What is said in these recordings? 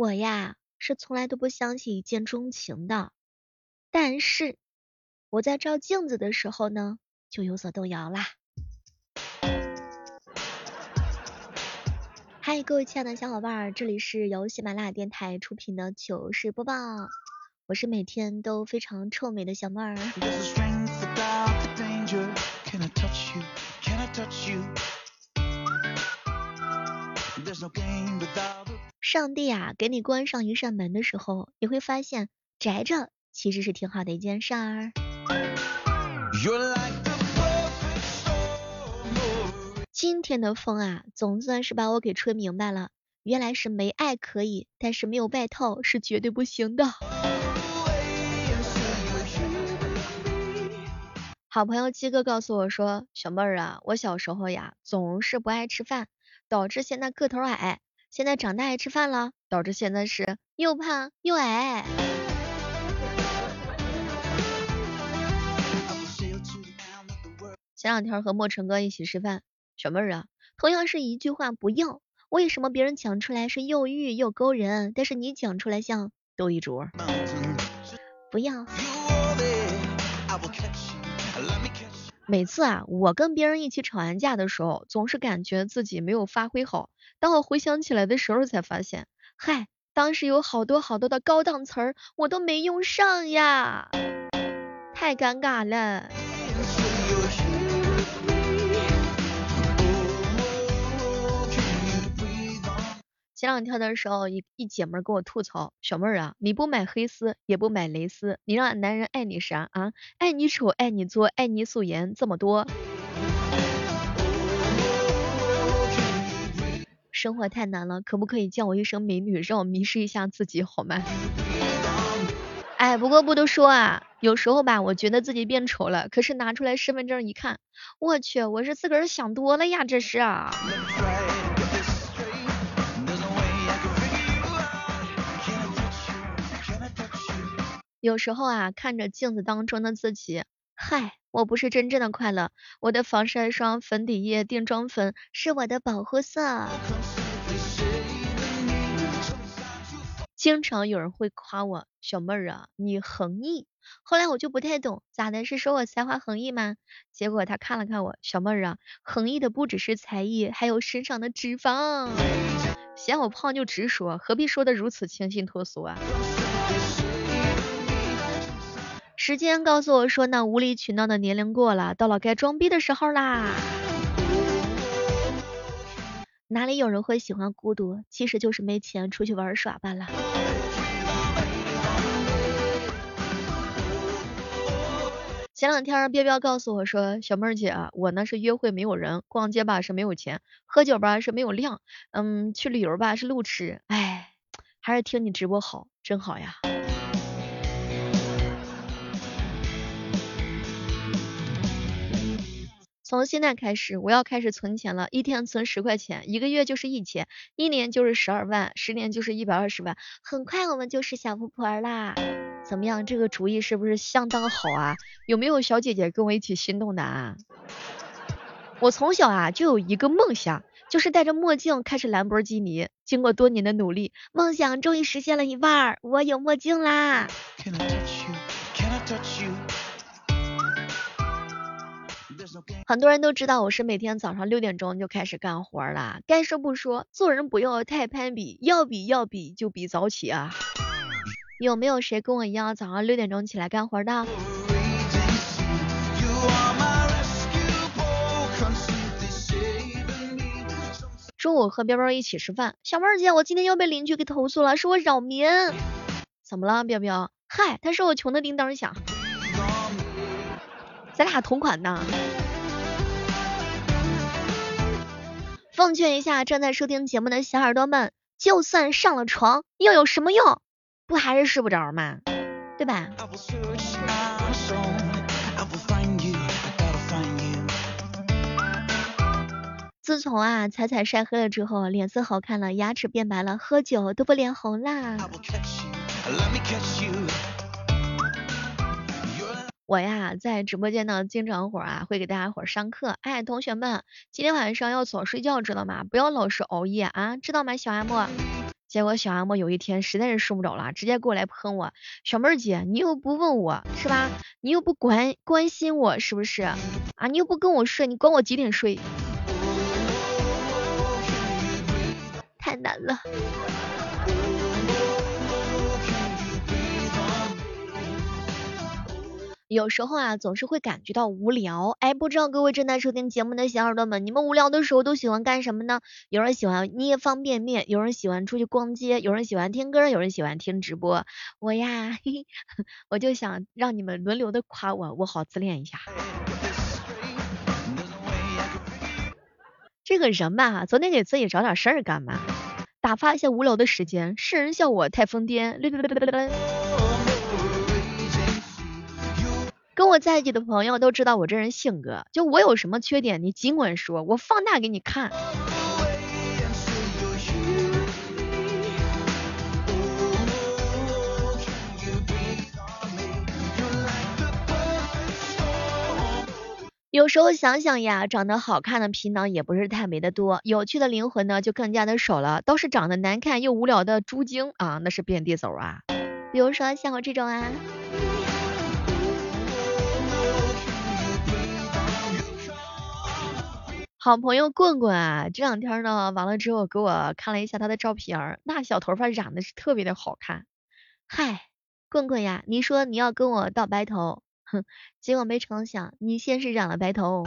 我呀是从来都不相信一见钟情的，但是我在照镜子的时候呢，就有所动摇啦。嗨，各位亲爱的小伙伴，这里是由喜马拉雅电台出品的糗事播报，我是每天都非常臭美的小妹儿。上帝啊，给你关上一扇门的时候，你会发现宅着其实是挺好的一件事儿。今天的风啊，总算是把我给吹明白了，原来是没爱可以，但是没有外套是绝对不行的。好朋友七哥告诉我说，小妹儿啊，我小时候呀总是不爱吃饭，导致现在个头矮。现在长大爱吃饭了，导致现在是又胖又矮。前两天和莫成哥一起吃饭，小妹儿啊，同样是一句话不要，为什么别人讲出来是又欲又勾人，但是你讲出来像斗一桌？不要。每次啊，我跟别人一起吵完架的时候，总是感觉自己没有发挥好。当我回想起来的时候，才发现，嗨，当时有好多好多的高档词儿，我都没用上呀，太尴尬了。前两天的时候，一一姐们儿跟我吐槽，小妹儿啊，你不买黑丝，也不买蕾丝，你让男人爱你啥啊？爱你丑，爱你作，爱你素颜这么多。生活太难了，可不可以叫我一声美女，让我迷失一下自己好吗？哎，不过不都说啊，有时候吧，我觉得自己变丑了，可是拿出来身份证一看，我去，我是自个儿想多了呀，这是啊。有时候啊，看着镜子当中的自己，嗨，我不是真正的快乐。我的防晒霜、粉底液、定妆粉是我的保护色。经常有人会夸我，小妹儿啊，你横溢。后来我就不太懂，咋的？是说我才华横溢吗？结果他看了看我，小妹儿啊，横溢的不只是才艺，还有身上的脂肪。嫌我胖就直说，何必说的如此清新脱俗啊？时间告诉我说，那无理取闹的年龄过了，到了该装逼的时候啦。哪里有人会喜欢孤独？其实就是没钱出去玩耍罢了。前两天彪彪告诉我说，小妹儿姐，我呢是约会没有人，逛街吧是没有钱，喝酒吧是没有量，嗯，去旅游吧是路痴。哎，还是听你直播好，真好呀。从现在开始，我要开始存钱了，一天存十块钱，一个月就是一千，一年就是十二万，十年就是一百二十万，很快我们就是小富婆啦。怎么样，这个主意是不是相当好啊？有没有小姐姐跟我一起心动的啊？我从小啊就有一个梦想，就是戴着墨镜开始兰博基尼。经过多年的努力，梦想终于实现了一半，我有墨镜啦。很多人都知道我是每天早上六点钟就开始干活了。该说不说，做人不要太攀比，要比要比就比早起啊。有没有谁跟我一样早上六点钟起来干活的？中午和彪彪一起吃饭，小妹儿姐，我今天又被邻居给投诉了，说我扰民。怎么了，彪彪？嗨，他说我穷的叮当响。咱俩同款呢。奉劝一下正在收听节目的小耳朵们，就算上了床又有什么用？不还是睡不着吗？对吧？自从啊彩彩晒黑了之后，脸色好看了，牙齿变白了，喝酒都不脸红啦。我呀，在直播间呢，经常会啊，会给大家伙上课。哎，同学们，今天晚上要早睡觉，知道吗？不要老是熬夜啊，知道吗？小阿莫，结果小阿莫有一天实在是受不了了，直接过来喷我，小妹儿姐，你又不问我是吧？你又不关关心我是不是？啊，你又不跟我睡，你管我几点睡？太难了。有时候啊，总是会感觉到无聊。哎，不知道各位正在收听节目的小耳朵们，你们无聊的时候都喜欢干什么呢？有人喜欢捏方便面，有人喜欢出去逛街，有人喜欢听歌，有人喜欢听直播。我呀，嘿，我就想让你们轮流的夸我，我好自恋一下。这个人嘛，总得给自己找点事儿干嘛，打发一些无聊的时间。世人笑我太疯癫。跟我在一起的朋友都知道我这人性格，就我有什么缺点，你尽管说，我放大给你看。有时候想想呀，长得好看的皮囊也不是太没得多，有趣的灵魂呢就更加的少了。倒是长得难看又无聊的猪精啊，那是遍地走啊。比如说像我这种啊。好朋友棍棍啊，这两天呢，完了之后给我看了一下他的照片儿，那小头发染的是特别的好看。嗨，棍棍呀，你说你要跟我到白头，哼，结果没成想你先是染了白头，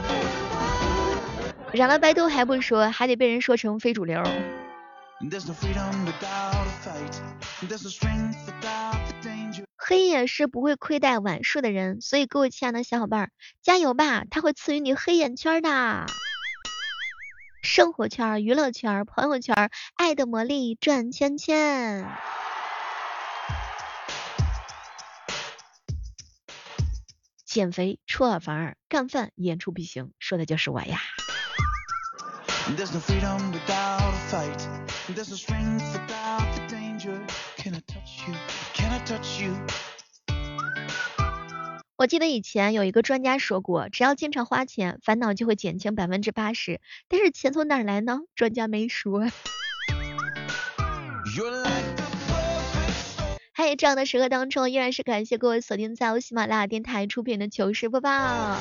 染了白头还不说，还得被人说成非主流。黑夜是不会亏待晚睡的人，所以各位亲爱的小伙伴，加油吧，他会赐予你黑眼圈的。生活圈、娱乐圈、朋友圈，爱的魔力转圈圈。减肥出尔反尔，干饭言出必行，说的就是我呀。我记得以前有一个专家说过，只要经常花钱，烦恼就会减轻百分之八十。但是钱从哪来呢？专家没说。嗨，这样的时刻当中，依然是感谢各位锁定在喜马拉雅电台出品的糗事播报。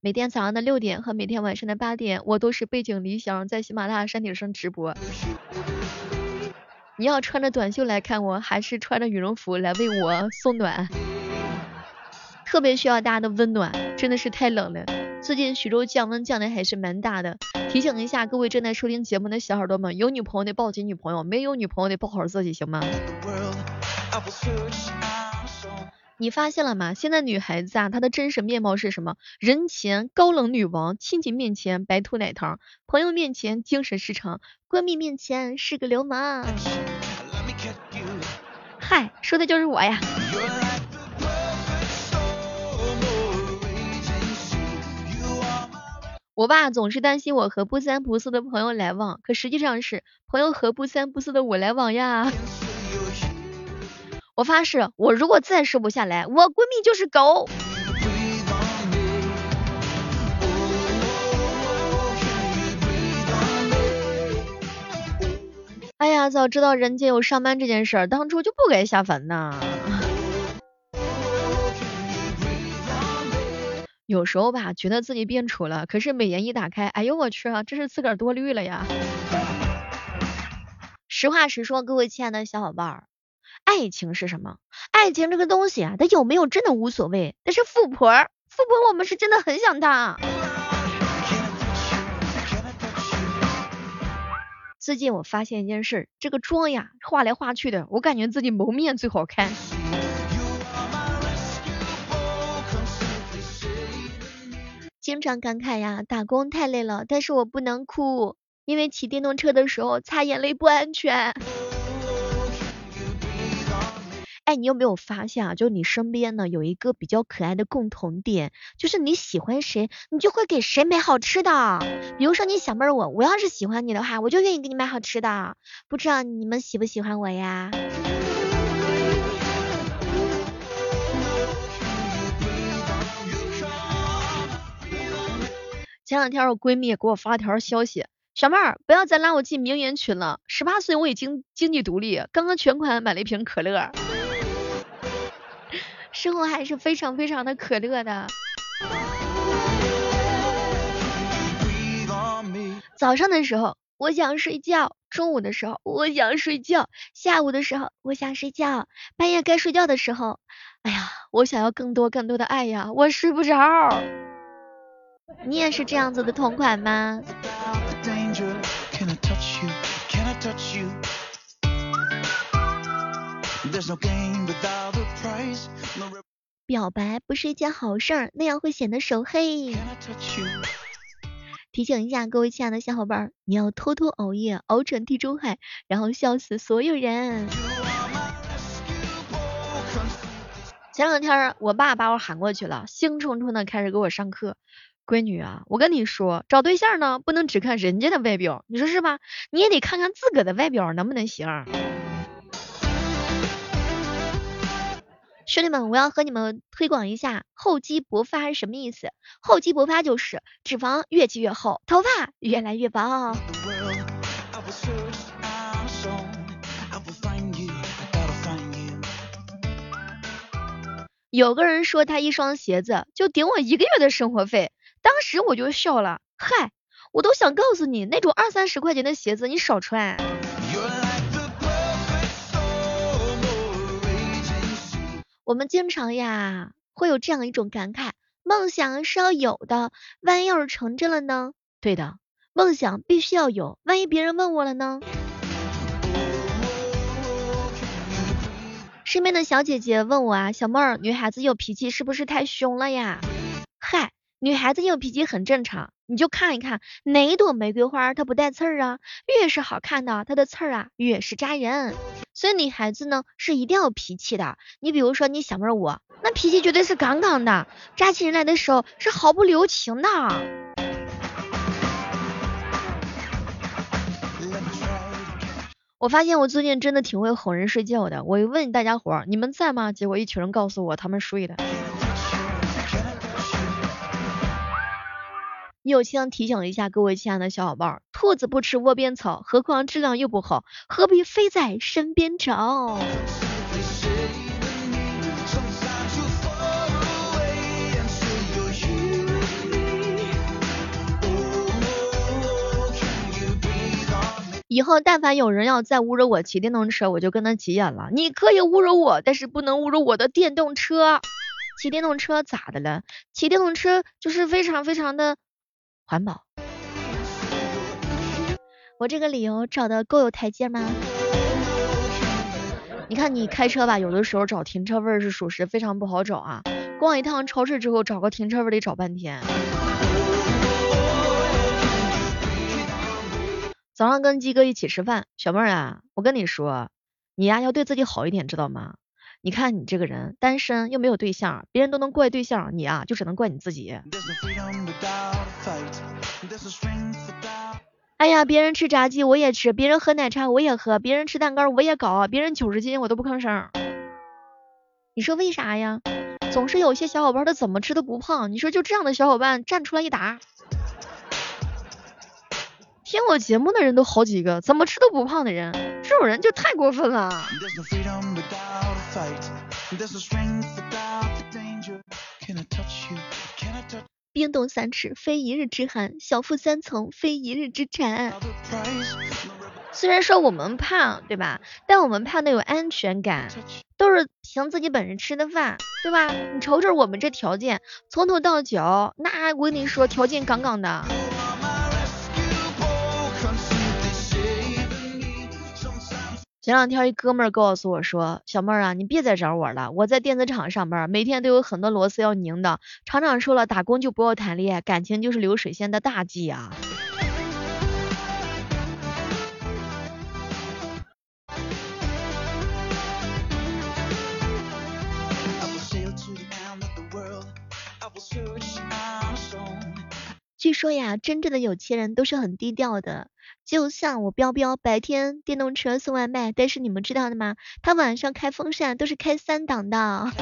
每天早上的六点和每天晚上的八点，我都是背井离乡在喜马拉雅山顶上直播。你要穿着短袖来看我，还是穿着羽绒服来为我送暖？特别需要大家的温暖，真的是太冷了。最近徐州降温降的还是蛮大的，提醒一下各位正在收听节目的小耳朵们，有女朋友得抱紧女朋友，没有女朋友得抱好自己，行吗？你发现了吗？现在女孩子啊，她的真实面貌是什么？人前高冷女王，亲戚面前白兔奶糖，朋友面前精神失常，闺蜜面前是个流氓。嗨，说的就是我呀。我爸总是担心我和不三不四的朋友来往，可实际上是朋友和不三不四的我来往呀。我发誓，我如果再瘦不下来，我闺蜜就是狗。哎呀，早知道人间有上班这件事儿，当初就不该下凡呐。有时候吧，觉得自己变丑了，可是美颜一打开，哎呦我去啊，这是自个儿多虑了呀。实话实说，各位亲爱的小伙伴儿，爱情是什么？爱情这个东西啊，它有没有真的无所谓。但是富婆，富婆我们是真的很想当。最近我发现一件事，这个妆呀，画来画去的，我感觉自己蒙面最好看。经常感慨呀，打工太累了，但是我不能哭，因为骑电动车的时候擦眼泪不安全。哎，你有没有发现啊？就你身边呢有一个比较可爱的共同点，就是你喜欢谁，你就会给谁买好吃的。比如说你小妹儿我，我要是喜欢你的话，我就愿意给你买好吃的。不知道你们喜不喜欢我呀？前两天我闺蜜给我发了条消息，小妹儿，不要再拉我进名媛群了。十八岁我已经经济独立，刚刚全款买了一瓶可乐。生活还是非常非常的可乐的。早上的时候我想睡觉，中午的时候我想睡觉，下午的时候我想睡觉，半夜该睡觉的时候，哎呀，我想要更多更多的爱呀，我睡不着。你也是这样子的同款吗？表白不是一件好事儿，那样会显得手黑。提醒一下各位亲爱的小伙伴，你要偷偷熬夜，熬成地中海，然后笑死所有人。前两天我爸把我喊过去了，兴冲冲的开始给我上课。闺女啊，我跟你说，找对象呢不能只看人家的外表，你说是吧？你也得看看自个的外表能不能行。兄弟们，我要和你们推广一下厚积薄发是什么意思？厚积薄发就是脂肪越积越厚，头发越来越薄。有个人说他一双鞋子就顶我一个月的生活费，当时我就笑了，嗨，我都想告诉你，那种二三十块钱的鞋子你少穿。我们经常呀会有这样一种感慨，梦想是要有的，万一要是成真了呢？对的，梦想必须要有，万一别人问我了呢？身边的小姐姐问我啊，小妹儿，女孩子有脾气是不是太凶了呀？嗨，女孩子有脾气很正常，你就看一看哪一朵玫瑰花它不带刺儿啊？越是好看的，它的刺儿啊越是扎人。所以女孩子呢是一定要有脾气的，你比如说你小妹我，那脾气绝对是杠杠的，扎起人来的时候是毫不留情的。我发现我最近真的挺会哄人睡觉的，我一问大家伙儿你们在吗？结果一群人告诉我他们睡了。友情提醒一下各位亲爱的小伙伴，兔子不吃窝边草，何况质量又不好，何必非在身边找？以后但凡有人要再侮辱我骑电动车，我就跟他急眼了。你可以侮辱我，但是不能侮辱我的电动车。骑电动车咋的了？骑电动车就是非常非常的。环保，我这个理由找的够有台阶吗？你看你开车吧，有的时候找停车位是属实非常不好找啊。逛一趟超市之后，找个停车位得找半天。早上跟鸡哥一起吃饭，小妹儿啊，我跟你说，你呀要对自己好一点，知道吗？你看你这个人单身又没有对象，别人都能怪对象，你啊就只能怪你自己。哎呀，别人吃炸鸡我也吃，别人喝奶茶我也喝，别人吃蛋糕我也搞，别人九十斤我都不吭声。你说为啥呀？总是有些小伙伴他怎么吃都不胖，你说就这样的小伙伴站出来一打，听我节目的人都好几个，怎么吃都不胖的人，这种人就太过分了。冰冻三尺，非一日之寒；小腹三层，非一日之馋。虽然说我们胖，对吧？但我们胖的有安全感，都是凭自己本事吃的饭，对吧？你瞅瞅我们这条件，从头到脚，那我跟你说，条件杠杠的。前两天一哥们儿告诉我说，小妹儿啊，你别再找我了，我在电子厂上班，每天都有很多螺丝要拧的。厂长说了，打工就不要谈恋爱，感情就是流水线的大忌啊。据说呀，真正的有钱人都是很低调的。就像我彪彪，白天电动车送外卖，但是你们知道的吗？他晚上开风扇都是开三档的。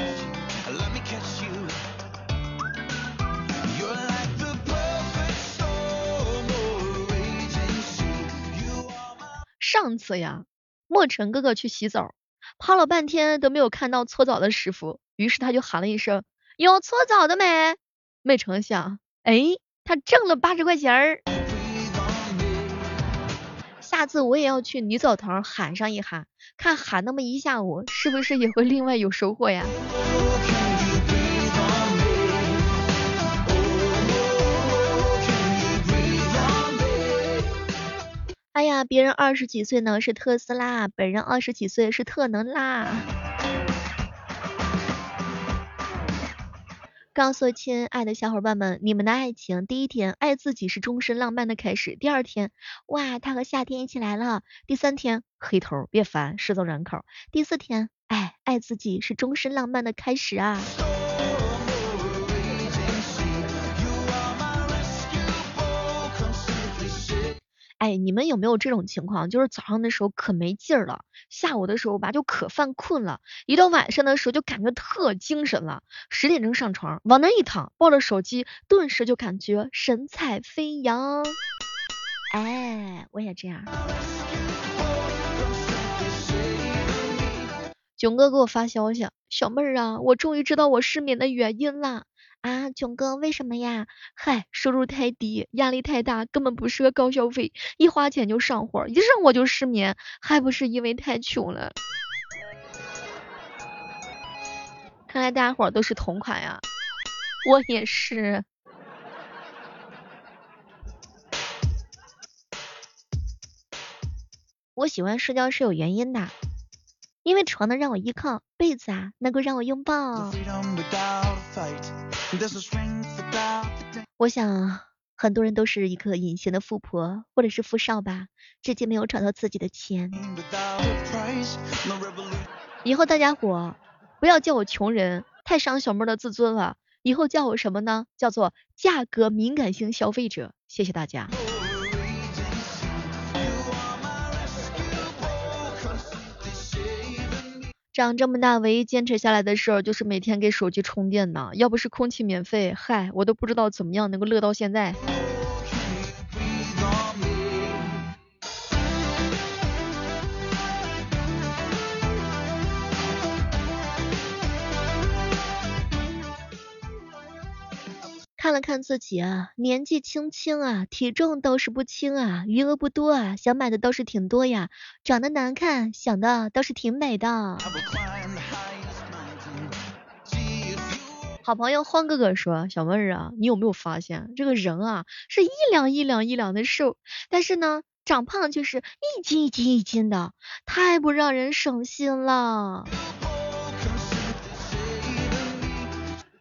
上次呀，墨尘哥哥去洗澡，泡了半天都没有看到搓澡的师傅，于是他就喊了一声：“有搓澡的没？”没成想，哎，他挣了八十块钱儿。下次我也要去女澡堂喊上一喊，看喊那么一下午，是不是也会另外有收获呀？哎呀，别人二十几岁呢是特斯拉，本人二十几岁是特能拉。告诉亲爱的小伙伴们，你们的爱情第一天，爱自己是终身浪漫的开始；第二天，哇，他和夏天一起来了；第三天，黑头别烦，失踪人口；第四天，哎，爱自己是终身浪漫的开始啊。哎，你们有没有这种情况？就是早上的时候可没劲儿了，下午的时候吧就可犯困了，一到晚上的时候就感觉特精神了。十点钟上床，往那一躺，抱着手机，顿时就感觉神采飞扬。哎，我也这样。囧哥给我发消息，小妹儿啊，我终于知道我失眠的原因了。啊，囧哥，为什么呀？嗨，收入太低，压力太大，根本不适合高消费，一花钱就上火，一上火就失眠，还不是因为太穷了。看来大家伙都是同款呀，我也是。我喜欢社交是有原因的。因为床能让我依靠，被子啊能够让我拥抱。我想很多人都是一个隐形的富婆或者是富少吧，至今没有找到自己的钱。以后大家伙不要叫我穷人，太伤小妹的自尊了。以后叫我什么呢？叫做价格敏感型消费者。谢谢大家。长这么大，唯一坚持下来的事儿就是每天给手机充电呢。要不是空气免费，嗨，我都不知道怎么样能够乐到现在。看了看自己啊，年纪轻轻啊，体重倒是不轻啊，余额不多啊，想买的倒是挺多呀，长得难看，想的倒是挺美的。好朋友欢哥哥说，小妹儿啊，你有没有发现这个人啊，是一两一两一两的瘦，但是呢，长胖就是一斤一斤一斤的，太不让人省心了。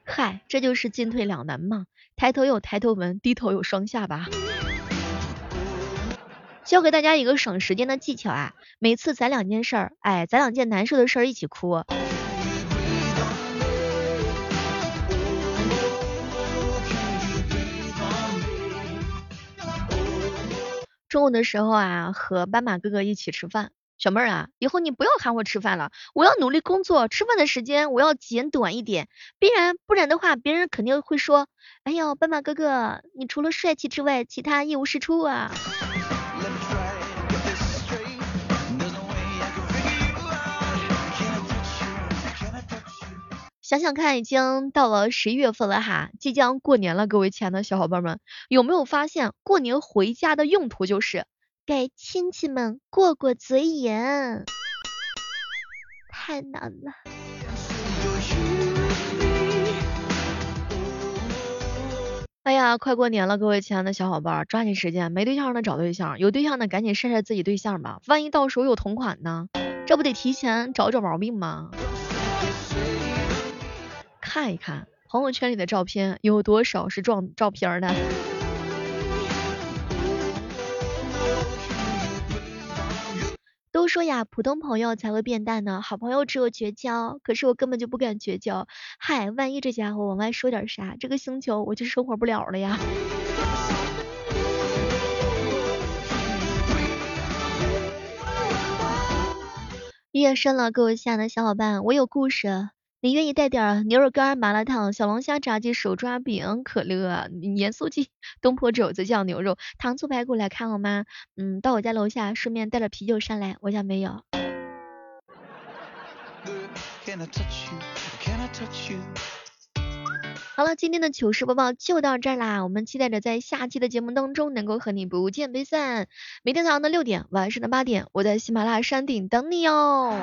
嗨，这就是进退两难嘛。抬头有抬头纹，低头有双下巴。教给大家一个省时间的技巧啊，每次攒两件事儿，哎，攒两件难受的事儿一起哭。中午的时候啊，和斑马哥哥一起吃饭。小妹儿啊，以后你不要喊我吃饭了，我要努力工作，吃饭的时间我要减短一点，不然不然的话，别人肯定会说，哎呦，斑马哥哥，你除了帅气之外，其他一无是处啊。想想看，已经到了十一月份了哈，即将过年了，各位亲爱的小伙伴们，有没有发现过年回家的用途就是？给亲戚们过过嘴瘾，太难了。哎呀，快过年了，各位亲爱的小伙伴，抓紧时间，没对象的找对象，有对象的赶紧晒晒自己对象吧，万一到时候有同款呢，这不得提前找找毛病吗？看一看朋友圈里的照片，有多少是撞照片的？说呀，普通朋友才会变淡呢，好朋友只有绝交。可是我根本就不敢绝交，嗨，万一这家伙往外说点啥，这个星球我就生活不了了呀。夜深了，各位亲爱的小伙伴，我有故事，你愿意带点牛肉干、麻辣烫、小龙虾、炸鸡、手抓饼、可乐、盐酥鸡、东坡肘子酱牛肉、糖醋排骨来看我吗？嗯，到我家楼下，顺便带点啤酒上来，我家没有。好了，今天的糗事播报就到这儿啦，我们期待着在下期的节目当中能够和你不见不散。每天早上的六点，晚上的八点，我在喜马拉雅山顶等你哦。